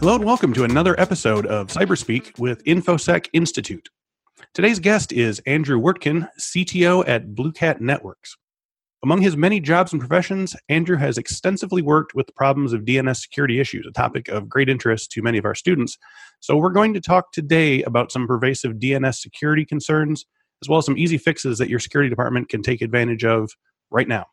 Hello and welcome to another episode of Cyberspeak with InfoSec Institute. Today's guest is Andrew Wertkin, CTO at Blue Cat Networks. Among his many jobs and professions, Andrew has extensively worked with the problems of DNS security issues, a topic of great interest to many of our students. So, we're going to talk today about some pervasive DNS security concerns, as well as some easy fixes that your security department can take advantage of right now.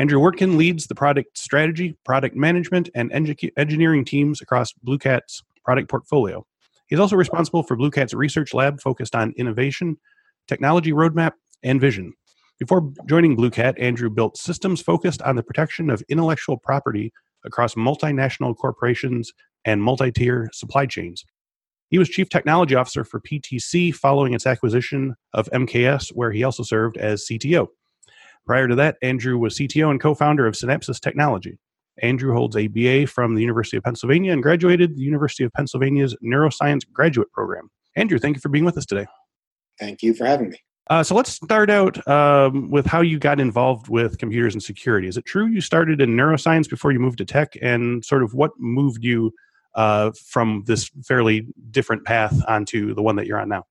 Andrew Wertkin leads the product strategy, product management, and engineering teams across Blue Cat's product portfolio. He's also responsible for Blue Cat's research lab focused on innovation, technology roadmap, and vision. Before joining Blue Cat, Andrew built systems focused on the protection of intellectual property across multinational corporations and multi tier supply chains. He was Chief Technology Officer for PTC following its acquisition of MKS, where he also served as CTO. Prior to that, Andrew was CTO and co founder of Synapsis Technology. Andrew holds a BA from the University of Pennsylvania and graduated the University of Pennsylvania's Neuroscience Graduate Program. Andrew, thank you for being with us today. Thank you for having me. Uh, so let's start out um, with how you got involved with computers and security. Is it true you started in neuroscience before you moved to tech, and sort of what moved you uh, from this fairly different path onto the one that you're on now?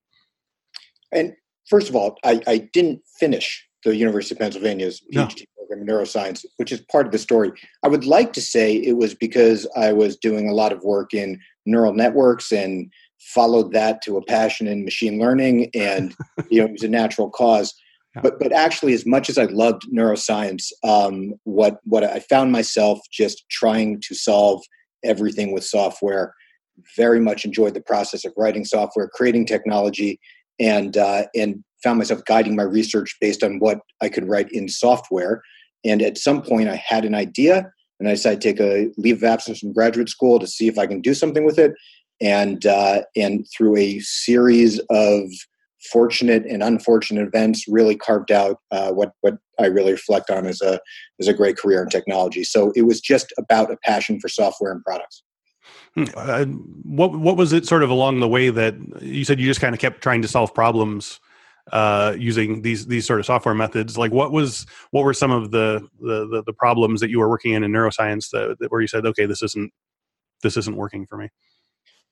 And first of all, I, I didn't finish the University of Pennsylvania's PhD no. program in neuroscience, which is part of the story. I would like to say it was because I was doing a lot of work in neural networks and followed that to a passion in machine learning and you know it was a natural cause but but actually as much as i loved neuroscience um, what what i found myself just trying to solve everything with software very much enjoyed the process of writing software creating technology and uh, and found myself guiding my research based on what i could write in software and at some point i had an idea and i decided to take a leave of absence from graduate school to see if i can do something with it and uh, and through a series of fortunate and unfortunate events, really carved out uh, what what I really reflect on as a as a great career in technology. So it was just about a passion for software and products. Hmm. Uh, what what was it sort of along the way that you said you just kind of kept trying to solve problems uh, using these these sort of software methods? Like what was what were some of the the, the, the problems that you were working in in neuroscience that, that where you said, okay, this isn't this isn't working for me?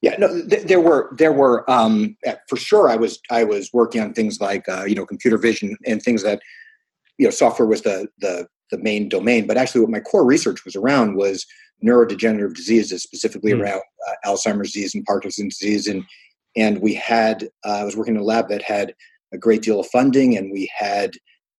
Yeah, no, th- there were there were um, for sure. I was I was working on things like uh, you know computer vision and things that you know software was the the the main domain. But actually, what my core research was around was neurodegenerative diseases, specifically mm. around uh, Alzheimer's disease and Parkinson's disease. And and we had uh, I was working in a lab that had a great deal of funding, and we had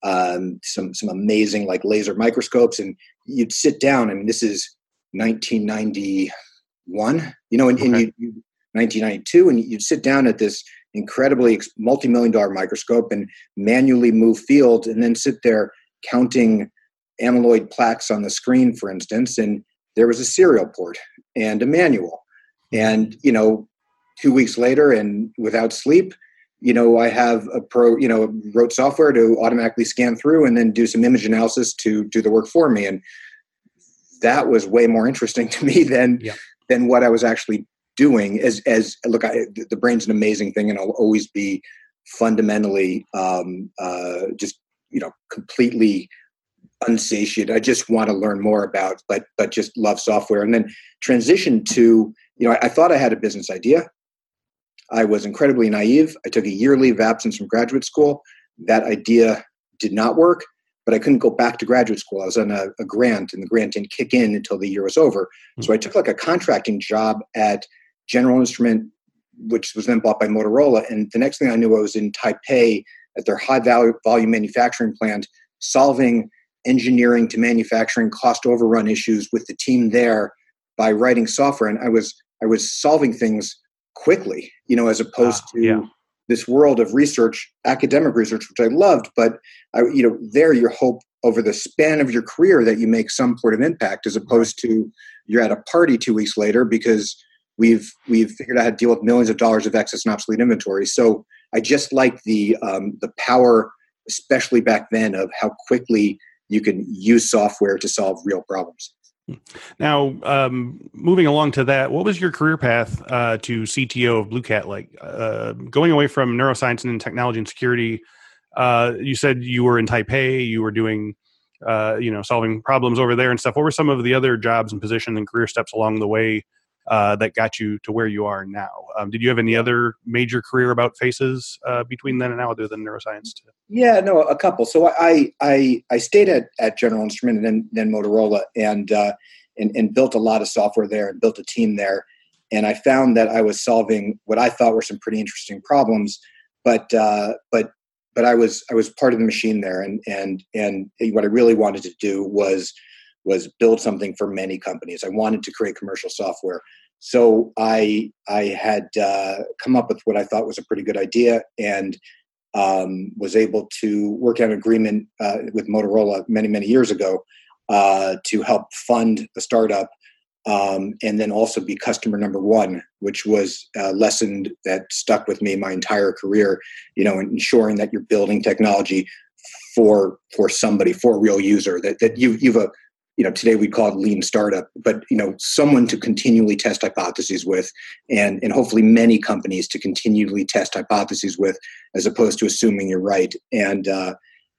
um, some some amazing like laser microscopes. And you'd sit down, and this is 1991, you know, in, okay. in you, you, 1992, and you'd sit down at this incredibly multi-million dollar microscope and manually move fields, and then sit there counting amyloid plaques on the screen, for instance, and there was a serial port and a manual, and you know, two weeks later, and without sleep, you know, I have a pro, you know, wrote software to automatically scan through and then do some image analysis to do the work for me, and that was way more interesting to me than yeah than what I was actually doing. As as look, I, the brain's an amazing thing, and I'll always be fundamentally um, uh, just you know completely unsatiated. I just want to learn more about, but but just love software, and then transition to you know I, I thought I had a business idea. I was incredibly naive. I took a year leave of absence from graduate school. That idea did not work but I couldn't go back to graduate school. I was on a, a grant, and the grant didn't kick in until the year was over. Mm-hmm. So I took like a contracting job at General Instrument, which was then bought by Motorola. And the next thing I knew, I was in Taipei at their high value volume manufacturing plant, solving engineering to manufacturing cost overrun issues with the team there by writing software. And I was I was solving things quickly, you know, as opposed uh, to yeah this world of research, academic research, which I loved, but I, you know, there you hope over the span of your career that you make some sort of impact, as opposed to you're at a party two weeks later because we've we've figured out how to deal with millions of dollars of excess and obsolete inventory. So I just like the um, the power, especially back then, of how quickly you can use software to solve real problems. Now, um, moving along to that, what was your career path uh, to CTO of Blue Cat like? Uh, going away from neuroscience and technology and security, uh, you said you were in Taipei, you were doing, uh, you know, solving problems over there and stuff. What were some of the other jobs and positions and career steps along the way uh, that got you to where you are now. Um, did you have any other major career about faces uh, between then and now, other than neuroscience? Too? Yeah, no, a couple. So I I I stayed at, at General Instrument and then then Motorola and, uh, and and built a lot of software there and built a team there. And I found that I was solving what I thought were some pretty interesting problems, but uh, but but I was I was part of the machine there, and and and what I really wanted to do was was build something for many companies. I wanted to create commercial software. So I I had uh, come up with what I thought was a pretty good idea and um, was able to work out an agreement uh, with Motorola many many years ago uh, to help fund the startup um, and then also be customer number one, which was a lesson that stuck with me my entire career. You know, ensuring that you're building technology for for somebody, for a real user. That that you you've a you know today we call it lean startup but you know someone to continually test hypotheses with and and hopefully many companies to continually test hypotheses with as opposed to assuming you're right. And uh,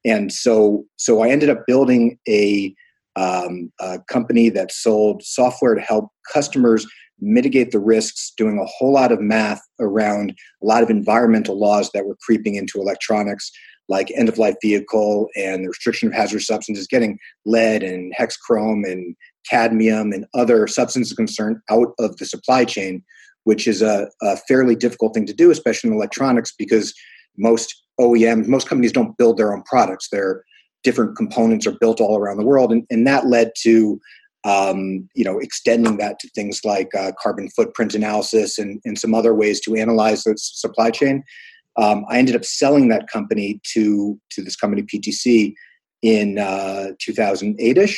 and so so i ended up building a, um, a company that sold software to help customers mitigate the risks doing a whole lot of math around a lot of environmental laws that were creeping into electronics like end of life vehicle and the restriction of hazardous substances, getting lead and hexchrome and cadmium and other substances of concern out of the supply chain, which is a, a fairly difficult thing to do, especially in electronics, because most OEMs, most companies don't build their own products. Their different components are built all around the world, and, and that led to um, you know extending that to things like uh, carbon footprint analysis and, and some other ways to analyze the supply chain um, I ended up selling that company to to this company PTC in uh, 2008ish,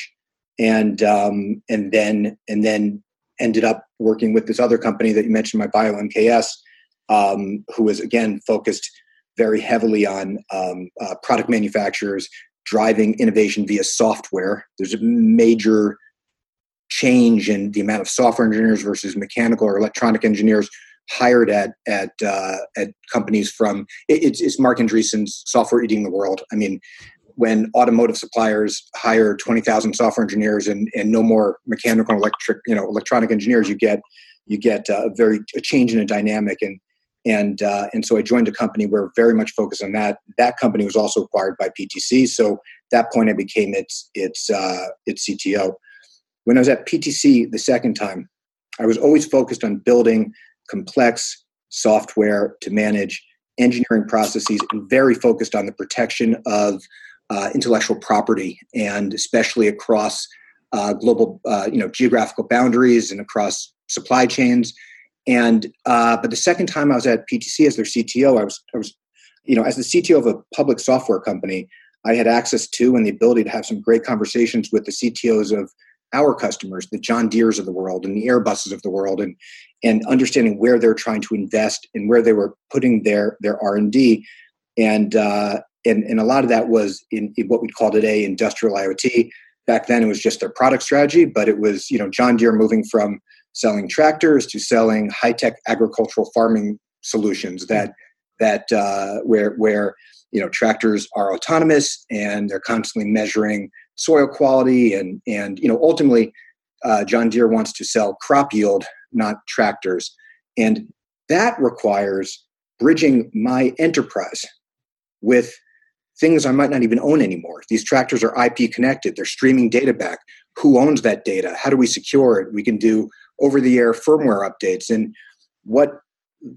and um, and then and then ended up working with this other company that you mentioned, my bio MKS, um, who was again focused very heavily on um, uh, product manufacturers driving innovation via software. There's a major change in the amount of software engineers versus mechanical or electronic engineers hired at at uh, at companies from it, it's, it's Marc Andreessen's software eating the world. I mean, when automotive suppliers hire twenty thousand software engineers and and no more mechanical and electric you know electronic engineers, you get you get a very a change in a dynamic and and uh, and so I joined a company where very much focused on that. That company was also acquired by PTC, so that point I became its its uh, its CTO. When I was at PTC the second time, I was always focused on building complex software to manage engineering processes and very focused on the protection of uh, intellectual property and especially across uh, global uh, you know geographical boundaries and across supply chains. And uh, but the second time i was at ptc as their cto i was i was you know as the cto of a public software company i had access to and the ability to have some great conversations with the ctos of our customers, the John Deeres of the world and the Airbuses of the world, and and understanding where they're trying to invest and where they were putting their their R and D, and uh, and and a lot of that was in, in what we call today industrial IoT. Back then, it was just their product strategy, but it was you know John Deere moving from selling tractors to selling high tech agricultural farming solutions that that uh, where where you know tractors are autonomous and they're constantly measuring soil quality and and you know ultimately uh, John Deere wants to sell crop yield, not tractors, and that requires bridging my enterprise with things I might not even own anymore. These tractors are IP connected; they're streaming data back. Who owns that data? How do we secure it? We can do over-the-air firmware updates and what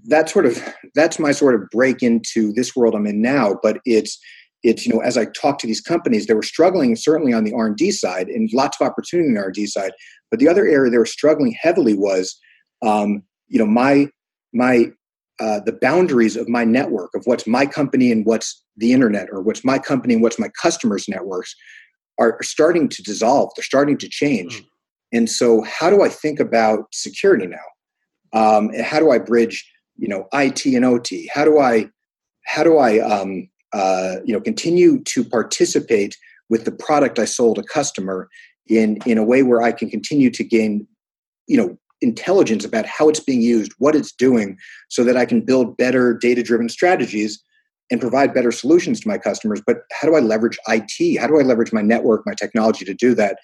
that sort of that's my sort of break into this world I'm in now. But it's it's you know as i talked to these companies they were struggling certainly on the r&d side and lots of opportunity on the r&d side. But the other area they were struggling heavily was um, you know my my uh, the boundaries of my network of what's my company and what's the internet or what's my company and what's my customers networks are starting to dissolve. They're starting to change. Mm. and so how do i think about security now? Um, how do i bridge you know it and ot how do i how do i um, uh, you know continue to participate with the product I sold a customer in in a way where I can continue to gain you know intelligence about how it's being used, what it's doing, so that I can build better data driven strategies and provide better solutions to my customers. But how do I leverage IT? How do I leverage my network, my technology to do that?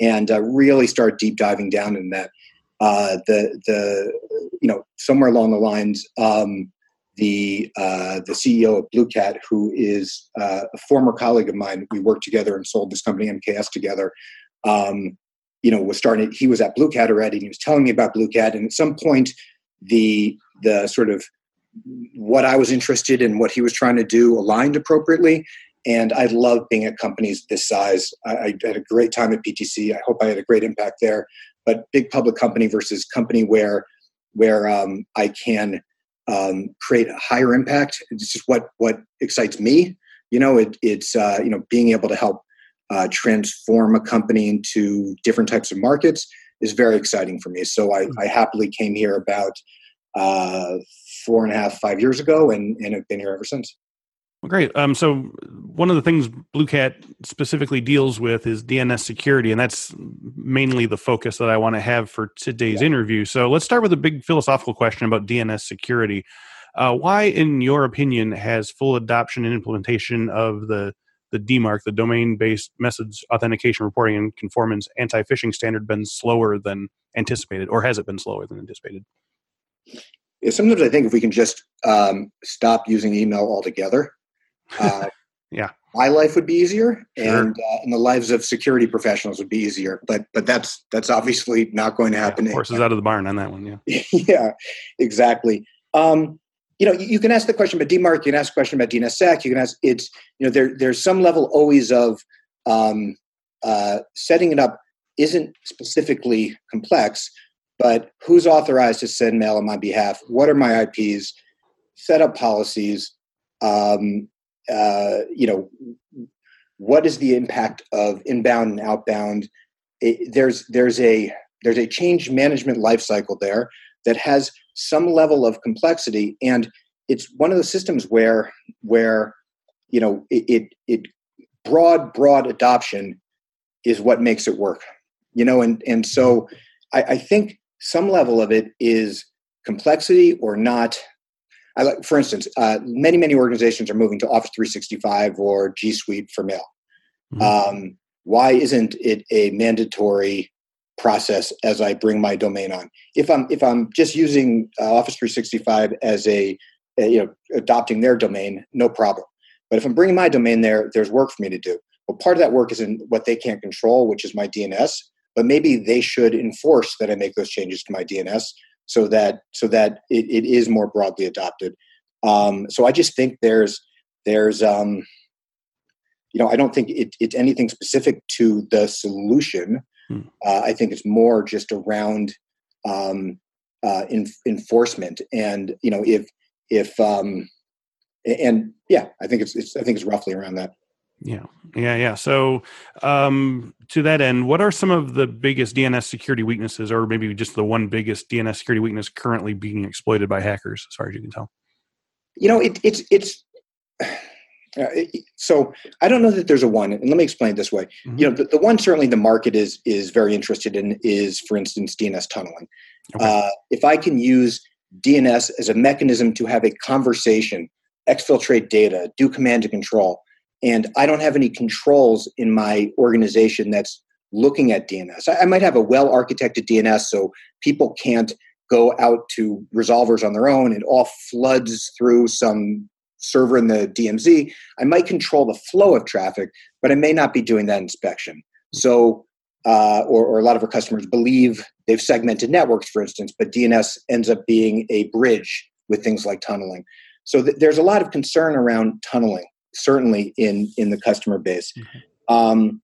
And uh, really start deep diving down in that. uh, the the you know somewhere along the lines um, the uh, the CEO of Blue Cat, who is uh, a former colleague of mine. We worked together and sold this company MKS together. Um, you know, was starting. He was at Blue Cat already, and he was telling me about Blue Cat. And at some point, the the sort of what I was interested in, what he was trying to do, aligned appropriately. And I love being at companies this size. I, I had a great time at PTC. I hope I had a great impact there. But big public company versus company where where um, I can um, create a higher impact. It's just what what excites me. You know, it, it's uh, you know being able to help uh, transform a company into different types of markets is very exciting for me. So I, I happily came here about uh, four and a half, five years ago, and and have been here ever since. Great. Um, so one of the things Blue Cat specifically deals with is DNS security, and that's mainly the focus that I want to have for today's yeah. interview. So let's start with a big philosophical question about DNS security. Uh, why, in your opinion, has full adoption and implementation of the the DMARC, the domain-based message authentication reporting and conformance anti-phishing standard, been slower than anticipated, or has it been slower than anticipated? Yeah, sometimes I think if we can just um, stop using email altogether, uh, yeah, my life would be easier, sure. and uh, and the lives of security professionals would be easier. But but that's that's obviously not going to happen. Yeah, horses out of the barn on that one. Yeah, yeah, exactly. Um, you know, you, you, can ask the question about DMARC. You can ask the question about DNSSEC. You can ask it's you know there there's some level always of um, uh, setting it up isn't specifically complex, but who's authorized to send mail on my behalf? What are my IPs? Set up policies. Um, uh, you know, what is the impact of inbound and outbound? It, there's there's a there's a change management lifecycle there that has some level of complexity, and it's one of the systems where where you know it, it, it broad broad adoption is what makes it work. You know, and and so I, I think some level of it is complexity or not I like, for instance, uh, many many organizations are moving to Office 365 or G Suite for mail. Mm-hmm. Um, why isn't it a mandatory process as I bring my domain on? If I'm if I'm just using uh, Office 365 as a, a, you know adopting their domain, no problem. But if I'm bringing my domain there, there's work for me to do. Well, part of that work is in what they can't control, which is my DNS. But maybe they should enforce that I make those changes to my DNS so that so that it, it is more broadly adopted. Um, so I just think there's there's um, you know I don't think it, it's anything specific to the solution. Hmm. Uh, I think it's more just around um, uh, in, enforcement, and you know if if um, and yeah, I think it's, it's I think it's roughly around that. Yeah, yeah, yeah. So, um, to that end, what are some of the biggest DNS security weaknesses, or maybe just the one biggest DNS security weakness currently being exploited by hackers, as far as you can tell? You know, it, it's it's. Uh, so I don't know that there's a one, and let me explain it this way. Mm-hmm. You know, the, the, one certainly the market is is very interested in is, for instance, DNS tunneling. Okay. Uh, if I can use DNS as a mechanism to have a conversation, exfiltrate data, do command and control, and I don't have any controls in my organization that's looking at DNS. I, might have a well architected DNS so people can't go out to resolvers on their own. It all floods through some server in the DMZ. I might control the flow of traffic, but I may not be doing that inspection. So, uh, or, or, a lot of our customers believe they've segmented networks, for instance, but DNS ends up being a bridge with things like tunneling. So th- there's a lot of concern around tunneling certainly in in the customer base. Mm-hmm. Um,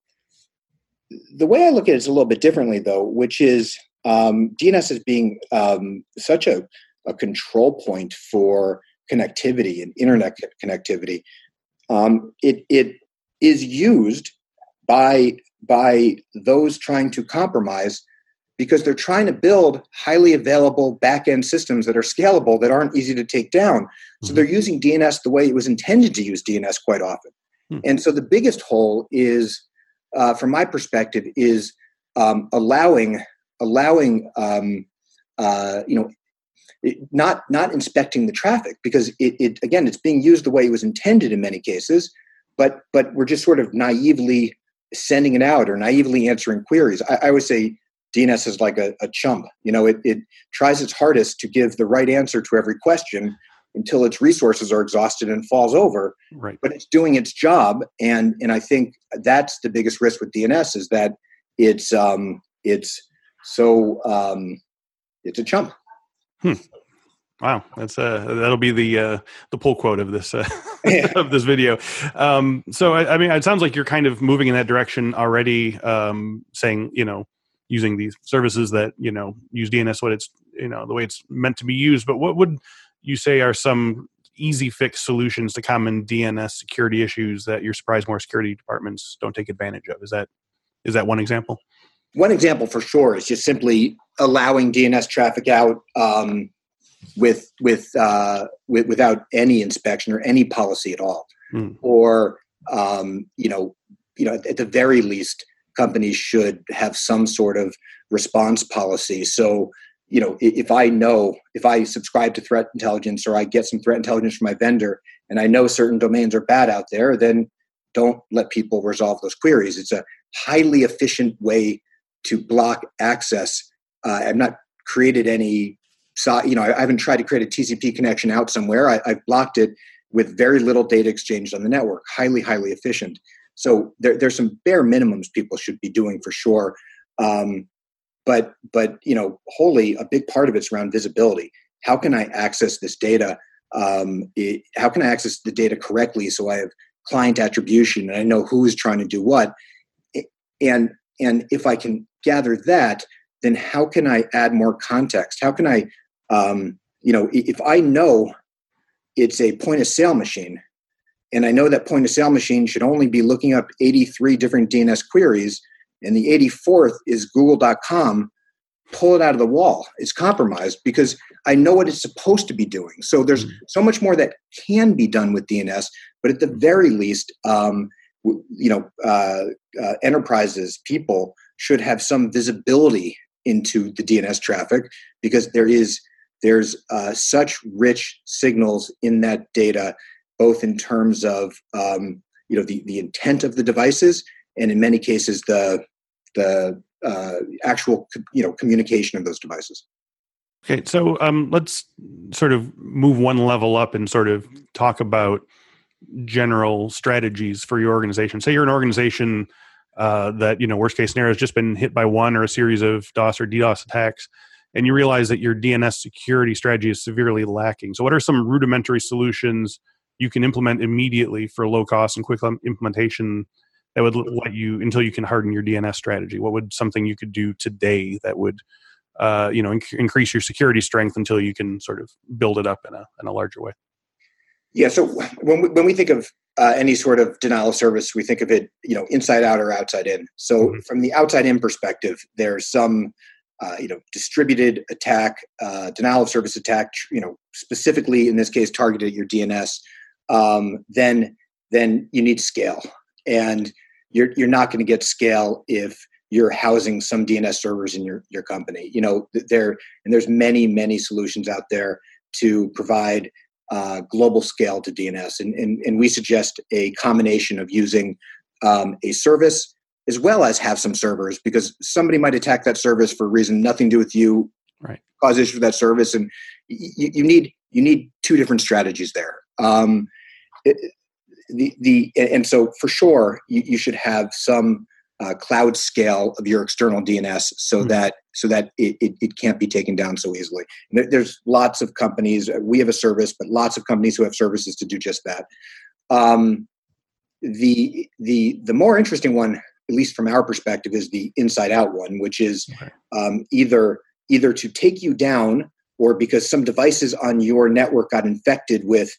the way I look at it is a little bit differently, though, which is um, DNS as being um, such a, a control point for connectivity and internet connectivity. Um, it it is used by by those trying to compromise because they're trying to build highly available back-end systems that are scalable that aren't easy to take down so mm-hmm. they're using dns the way it was intended to use dns quite often mm-hmm. and so the biggest hole is uh, from my perspective is um, allowing allowing um, uh, you know not not inspecting the traffic because it, it again it's being used the way it was intended in many cases but but we're just sort of naively sending it out or naively answering queries i, I would say DNS is like a, a chump. You know, it, it tries its hardest to give the right answer to every question until its resources are exhausted and falls over. Right. But it's doing its job, and and I think that's the biggest risk with DNS is that it's um, it's so um, it's a chump. Hmm. Wow, that's uh that'll be the uh the pull quote of this uh, of this video. Um, so I, I, mean, it sounds like you're kind of moving in that direction already. Um, saying you know using these services that you know use DNS what it's you know the way it's meant to be used. But what would you say are some easy fix solutions to common DNS security issues that you're surprised more security departments don't take advantage of? Is that is that one example? One example for sure is just simply allowing DNS traffic out um, with with, uh, with without any inspection or any policy at all, mm. or um, you know, you know, at the very least, companies should have some sort of response policy. So, you know, if I know, if I subscribe to threat intelligence or I get some threat intelligence from my vendor and I know certain domains are bad out there, then don't let people resolve those queries. It's a highly efficient way to block access. Uh, I've not created any, you know, I haven't tried to create a TCP connection out somewhere. I, I've blocked it with very little data exchanged on the network. Highly, highly efficient. So there, there's some bare minimums people should be doing for sure. Um, but but you know, wholly a big part of it's around visibility. How can I access this data? Um, it, how can I access the data correctly so I have client attribution and I know who is trying to do what? And and if I can gather that, then how can I add more context? How can I, um, you know, if I know it's a point of sale machine, and I know that point of sale machine should only be looking up 83 different DNS queries, and the 84th is google.com, pull it out of the wall. It's compromised because I know what it's supposed to be doing. So there's mm-hmm. so much more that can be done with DNS, but at the very least, um, you know, uh, uh, enterprises, people should have some visibility into the DNS traffic because there is there's uh, such rich signals in that data both in terms of um, you know the, the intent of the devices and in many cases the the uh, actual you know communication of those devices. Okay, so um, let's sort of move one level up and sort of talk about general strategies for your organization. Say you're an organization uh, that you know worst case scenario has just been hit by one or a series of DOS or DDoS attacks, and you realize that your DNS security strategy is severely lacking. So, what are some rudimentary solutions you can implement immediately for low cost and quick implementation that would let you until you can harden your DNS strategy? What would something you could do today that would uh, you know inc- increase your security strength until you can sort of build it up in a in a larger way? Yeah. So when we, when we think of uh, any sort of denial of service, we think of it you know inside out or outside in. So mm-hmm. from the outside in perspective, there's some uh, you know distributed attack, uh, denial of service attack. You know specifically in this case targeted at your DNS um, then then you need scale, and you're you're not going to get scale if you're housing some DNS servers in your your company. You know there and there's many many solutions out there to provide uh, global scale to DNS, and, and and we suggest a combination of using um, a service as well as have some servers because somebody might attack that service for a reason nothing to do with you right. cause issue with that service and you, you need you need two different strategies there. Um, it, the, the and so for sure you, you should have some uh, cloud scale of your external DNS so mm-hmm. that so that it, it, it, can't be taken down so easily. There, there's lots of companies. Uh, we have a service, but lots of companies who have services to do just that. Um, the the the more interesting one, at least from our perspective, is the inside out one, which is okay. um, either either to take you down or because some devices on your network got infected with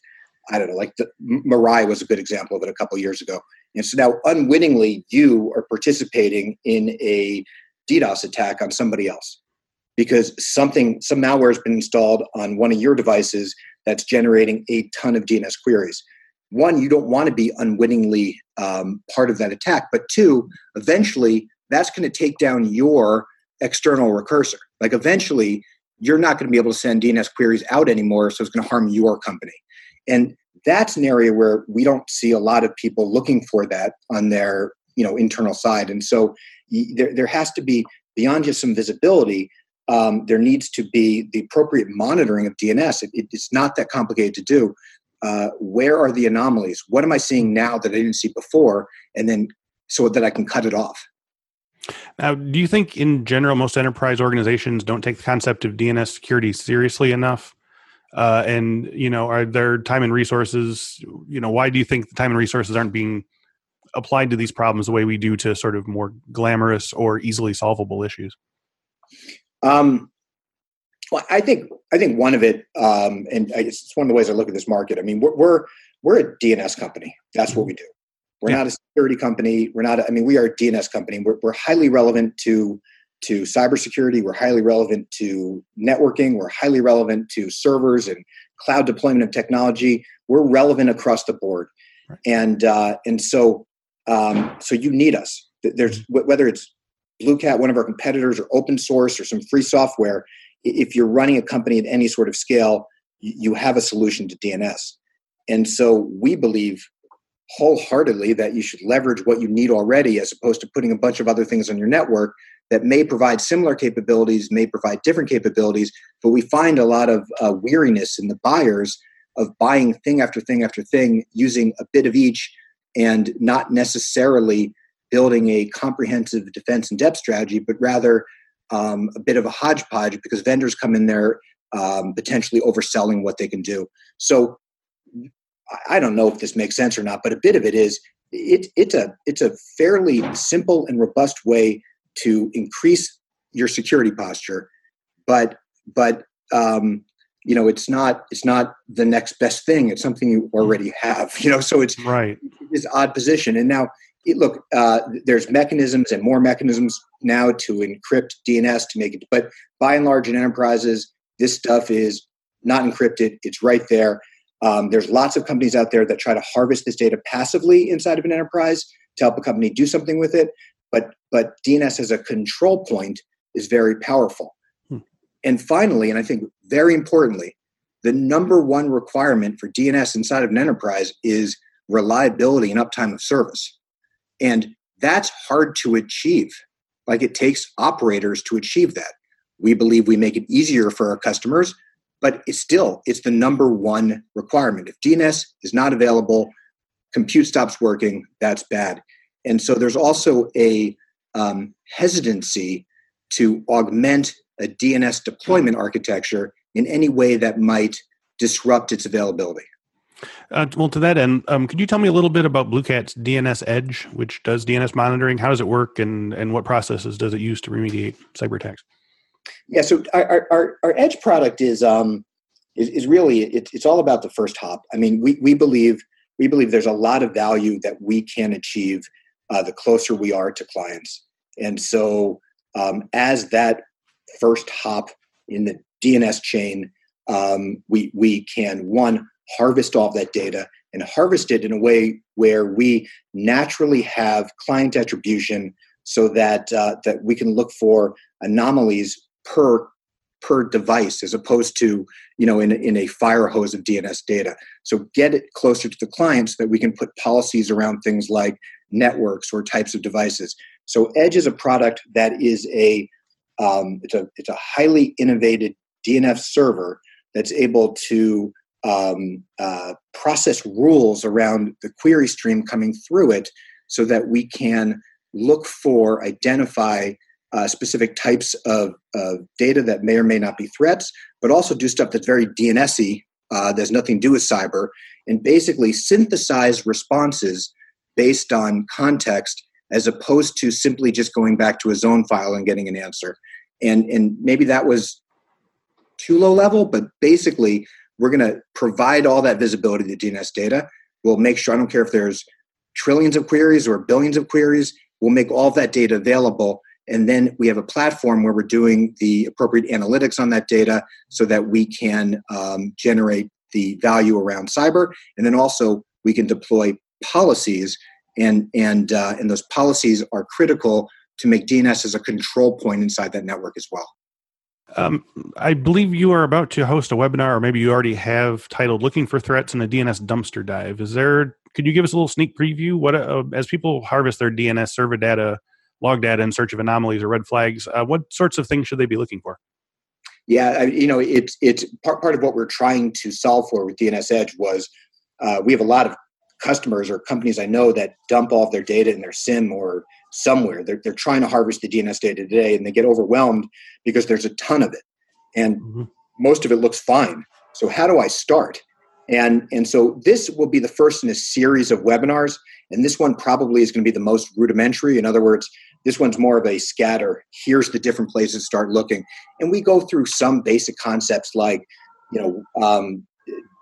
I don't know, like the, was a good example of it a couple years ago. And so now unwittingly, you are participating in a DDoS attack on somebody else because something, some malware has been installed on one of your devices that's generating a ton of DNS queries. One, you don't want to be unwittingly um, part of that attack, but two, eventually that's going to take down your external recursor. Like eventually, you're not going to be able to send DNS queries out anymore, so it's going to harm your company. And that's an area where we don't see a lot of people looking for that on their you know internal side. And so there, there has to be beyond just some visibility, um, there needs to be the appropriate monitoring of DNS. It, it, it's not that complicated to do. Uh, where are the anomalies? What am I seeing now that I didn't see before? And then so that I can cut it off. Now, do you think in general most enterprise organizations don't take the concept of DNS security seriously enough? Uh, and you know, are there time and resources? You know, why do you think the time and resources aren't being applied to these problems the way we do to sort of more glamorous or easily solvable issues? Um, well, I think I think one of it, um, and it's one of the ways I look at this market. I mean, we're we're, we're a DNS company. That's what we do. We're yeah. not a security company. We're not. A, I mean, we are a DNS company. We're, we're highly relevant to to cybersecurity. We're highly relevant to networking. We're highly relevant to servers and cloud deployment of technology. We're relevant across the board, right. and uh, and so um, so you need us. There's whether it's Blue Cat, one of our competitors, or open source, or some free software. If you're running a company at any sort of scale, you have a solution to DNS. And so we believe wholeheartedly that you should leverage what you need already as opposed to putting a bunch of other things on your network that may provide similar capabilities, may provide different capabilities, but we find a lot of uh, weariness in the buyers of buying thing after thing after thing, using a bit of each, and not necessarily building a comprehensive defense and depth strategy, but rather um, a bit of a hodgepodge because vendors come in there um, potentially overselling what they can do. So I don't know if this makes sense or not, but a bit of it is it, it's a it's a fairly simple and robust way to increase your security posture, but but um, you know it's not it's not the next best thing. It's something you already have. You know, so it's right. This odd position, and now it, look, uh, there's mechanisms and more mechanisms now to encrypt DNS to make it. But by and large, in enterprises, this stuff is not encrypted. It's right there. Um, there's lots of companies out there that try to harvest this data passively inside of an enterprise to help a company do something with it. But but DNS as a control point is very powerful. Hmm. And finally, and I think very importantly, the number one requirement for DNS inside of an enterprise is reliability and uptime of service. And that's hard to achieve. Like it takes operators to achieve that. We believe we make it easier for our customers but it's still it's the number one requirement if dns is not available compute stops working that's bad and so there's also a um, hesitancy to augment a dns deployment architecture in any way that might disrupt its availability uh, well, to that end, um, could you tell me a little bit about BlueCat's DNS Edge, which does DNS monitoring? How does it work, and and what processes does it use to remediate cyber attacks? Yeah, so our, our, our edge product is um, is, is really it, it's all about the first hop. I mean, we, we believe we believe there's a lot of value that we can achieve uh, the closer we are to clients, and so um, as that first hop in the DNS chain, um, we we can one harvest all that data and harvest it in a way where we naturally have client attribution so that uh, that we can look for anomalies per per device as opposed to you know in, in a fire hose of dns data. So get it closer to the client so that we can put policies around things like networks or types of devices so edge is a product that is a um, it's a it's a highly innovative dns server that's able to um, uh, process rules around the query stream coming through it so that we can look for identify uh, specific types of, of, data that may or may not be threats, but also do stuff that's very DNSy. Uh, there's nothing to do with cyber, and basically synthesize responses based on context as opposed to simply just going back to a zone file and getting an answer. And and maybe that was too low level, but basically we're going to provide all that visibility to DNS data. We'll make sure I don't care if there's trillions of queries or billions of queries. We'll make all that data available and then we have a platform where we're doing the appropriate analytics on that data so that we can um, generate the value around cyber. And then also we can deploy policies, and, and, uh, and those policies are critical to make DNS as a control point inside that network as well. Um, I believe you are about to host a webinar, or maybe you already have titled "Looking for Threats in a DNS Dumpster Dive." Is there? Could you give us a little sneak preview? What uh, as people harvest their DNS server data log data in search of anomalies or red flags. Uh, what sorts of things should they be looking for? Yeah, you know, it's it's part part of what we're trying to solve for with DNS Edge was uh, we have a lot of customers or companies I know that dump all of their data in their SIEM or somewhere. They're they're trying to harvest the DNS data today, and they get overwhelmed because there's a ton of it, and mm-hmm. most of it looks fine. So how do I start? And and so this will be the first in a series of webinars, and this one probably is going to be the most rudimentary. In other words, this one's more of a scatter. Here's the different places start looking, and we go through some basic concepts like, you know, um,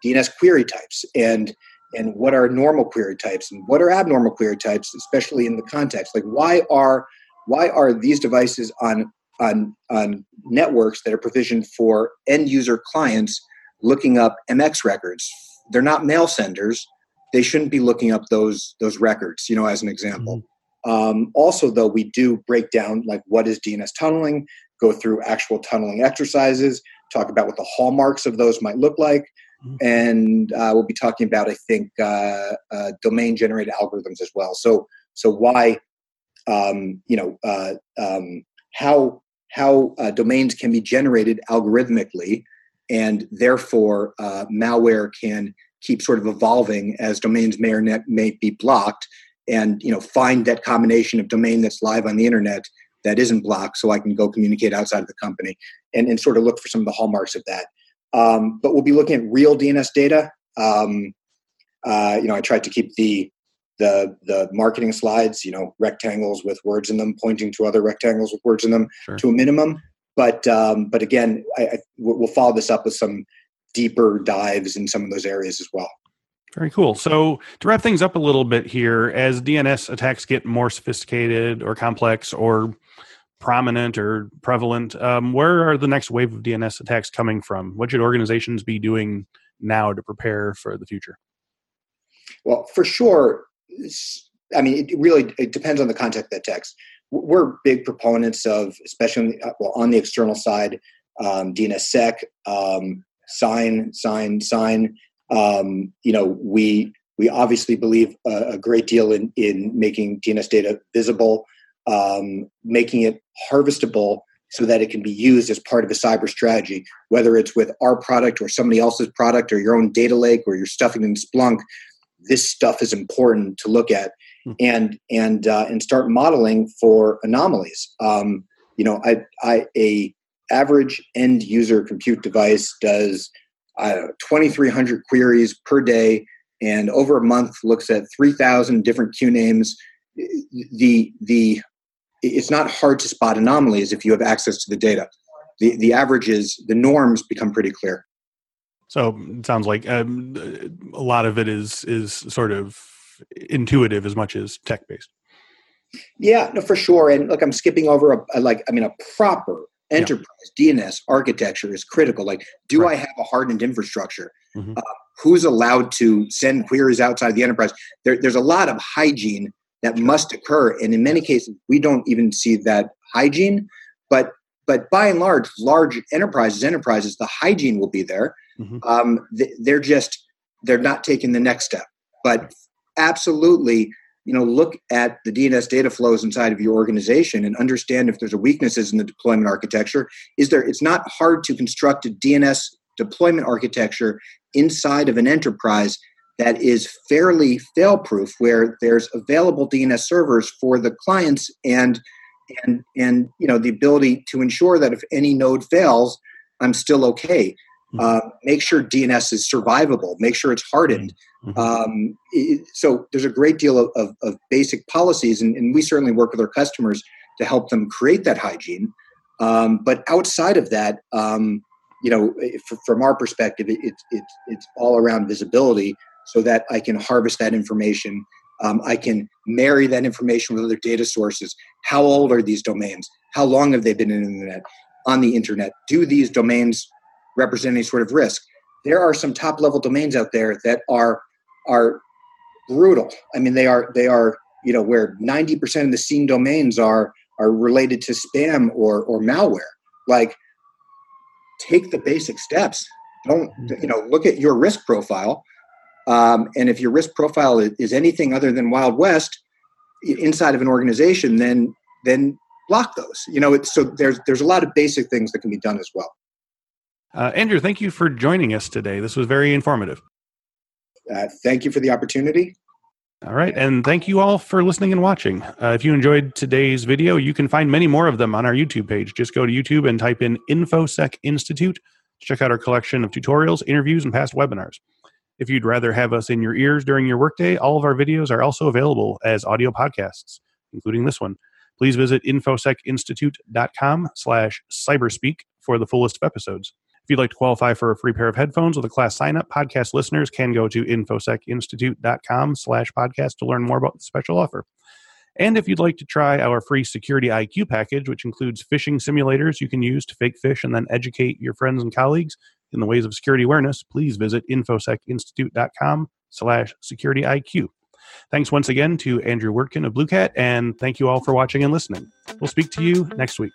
DNS query types and and what are normal query types and what are abnormal query types, especially in the context. Like why are why are these devices on on on networks that are provisioned for end user clients looking up MX records? They're not mail senders. They shouldn't be looking up those those records. You know, as an example. Mm-hmm um, also, though, we do break down like what is DNS tunneling, go through actual tunneling exercises, talk about what the hallmarks of those might look like, mm-hmm. and uh, we'll be talking about, I think, uh, uh, domain-generated algorithms as well. So, so why, um, you know, uh, um, how how uh, domains can be generated algorithmically, and therefore uh, malware can keep sort of evolving as domains may or may be blocked and you know find that combination of domain that's live on the internet that isn't blocked so i can go communicate outside of the company and, and sort of look for some of the hallmarks of that um, but we'll be looking at real dns data um, uh, you know i tried to keep the the the marketing slides you know rectangles with words in them pointing to other rectangles with words in them sure. to a minimum but um, but again I, I, we'll follow this up with some deeper dives in some of those areas as well very cool. So, to wrap things up a little bit here, as DNS attacks get more sophisticated or complex or prominent or prevalent, um, where are the next wave of DNS attacks coming from? What should organizations be doing now to prepare for the future? Well, for sure. I mean, it really it depends on the context of that text. We're big proponents of, especially uh, well, on the external side, um, DNSSEC, um, sign, sign, sign um, you know, we we obviously believe a, a, great deal in in making DNS data visible, um, making it harvestable so that it can be used as part of a cyber strategy, whether it's with our product or somebody else's product or your own data lake or you're stuffing in Splunk. This stuff is important to look at hmm. and and uh, and start modeling for anomalies. Um, you know, I, I a average end user compute device does uh, 2,300 queries per day, and over a month looks at 3,000 different Q names. The the it's not hard to spot anomalies if you have access to the data. The the averages, the norms become pretty clear. So it sounds like um, a lot of it is is sort of intuitive as much as tech based. Yeah, no, for sure. And look, I'm skipping over a, a like I mean a proper enterprise yeah. DNS architecture is critical. Like, do right. I have a hardened infrastructure? Mm-hmm. Uh, who's allowed to send queries outside the enterprise? There, there's a lot of hygiene that must occur, and in many cases, we don't even see that hygiene. But but by and large, large enterprises, enterprises, the hygiene will be there. Mm-hmm. Um, they're just they're not taking the next step. But absolutely, you know look at the dns data flows inside of your organization and understand if there's a weaknesses in the deployment architecture is there it's not hard to construct a dns deployment architecture inside of an enterprise that is fairly fail proof where there's available dns servers for the clients and and and you know the ability to ensure that if any node fails i'm still okay Mm-hmm. Uh, make sure DNS is survivable. Make sure it's hardened. Mm-hmm. Um, it, so there's a great deal of, of, of basic policies, and, and, we certainly work with our customers to help them create that hygiene. Um, but outside of that, um, you know, from our perspective, it, it, it's all around visibility, so that I can harvest that information. Um, I can marry that information with other data sources. How old are these domains? How long have they been in the internet? On the internet, do these domains represent any sort of risk. There are some top level domains out there that are are brutal. I mean, they are they are you know where ninety percent of the seen domains are are related to spam or or malware. Like, take the basic steps. Don't you know? Look at your risk profile, um, and if your risk profile is, anything other than Wild West inside of an organization, then then block those. You know, so there's there's a lot of basic things that can be done as well. Uh, Andrew, thank you for joining us today. This was very informative. Uh, thank you for the opportunity. All right. And thank you all for listening and watching. Uh, if you enjoyed today's video, you can find many more of them on our YouTube page. Just go to YouTube and type in InfoSec Institute to check out our collection of tutorials, interviews, and past webinars. If you'd rather have us in your ears during your workday, all of our videos are also available as audio podcasts, including this one. Please visit infosecinstitute.com slash cyberspeak for the full list of episodes. If you'd like to qualify for a free pair of headphones with a class sign up, podcast listeners can go to infosecinstitute.com slash podcast to learn more about the special offer. And if you'd like to try our free Security IQ package, which includes phishing simulators you can use to fake fish and then educate your friends and colleagues in the ways of security awareness, please visit infosecinstitute.com slash security IQ. Thanks once again to Andrew Wertkin of BlueCat, and thank you all for watching and listening. We'll speak to you next week.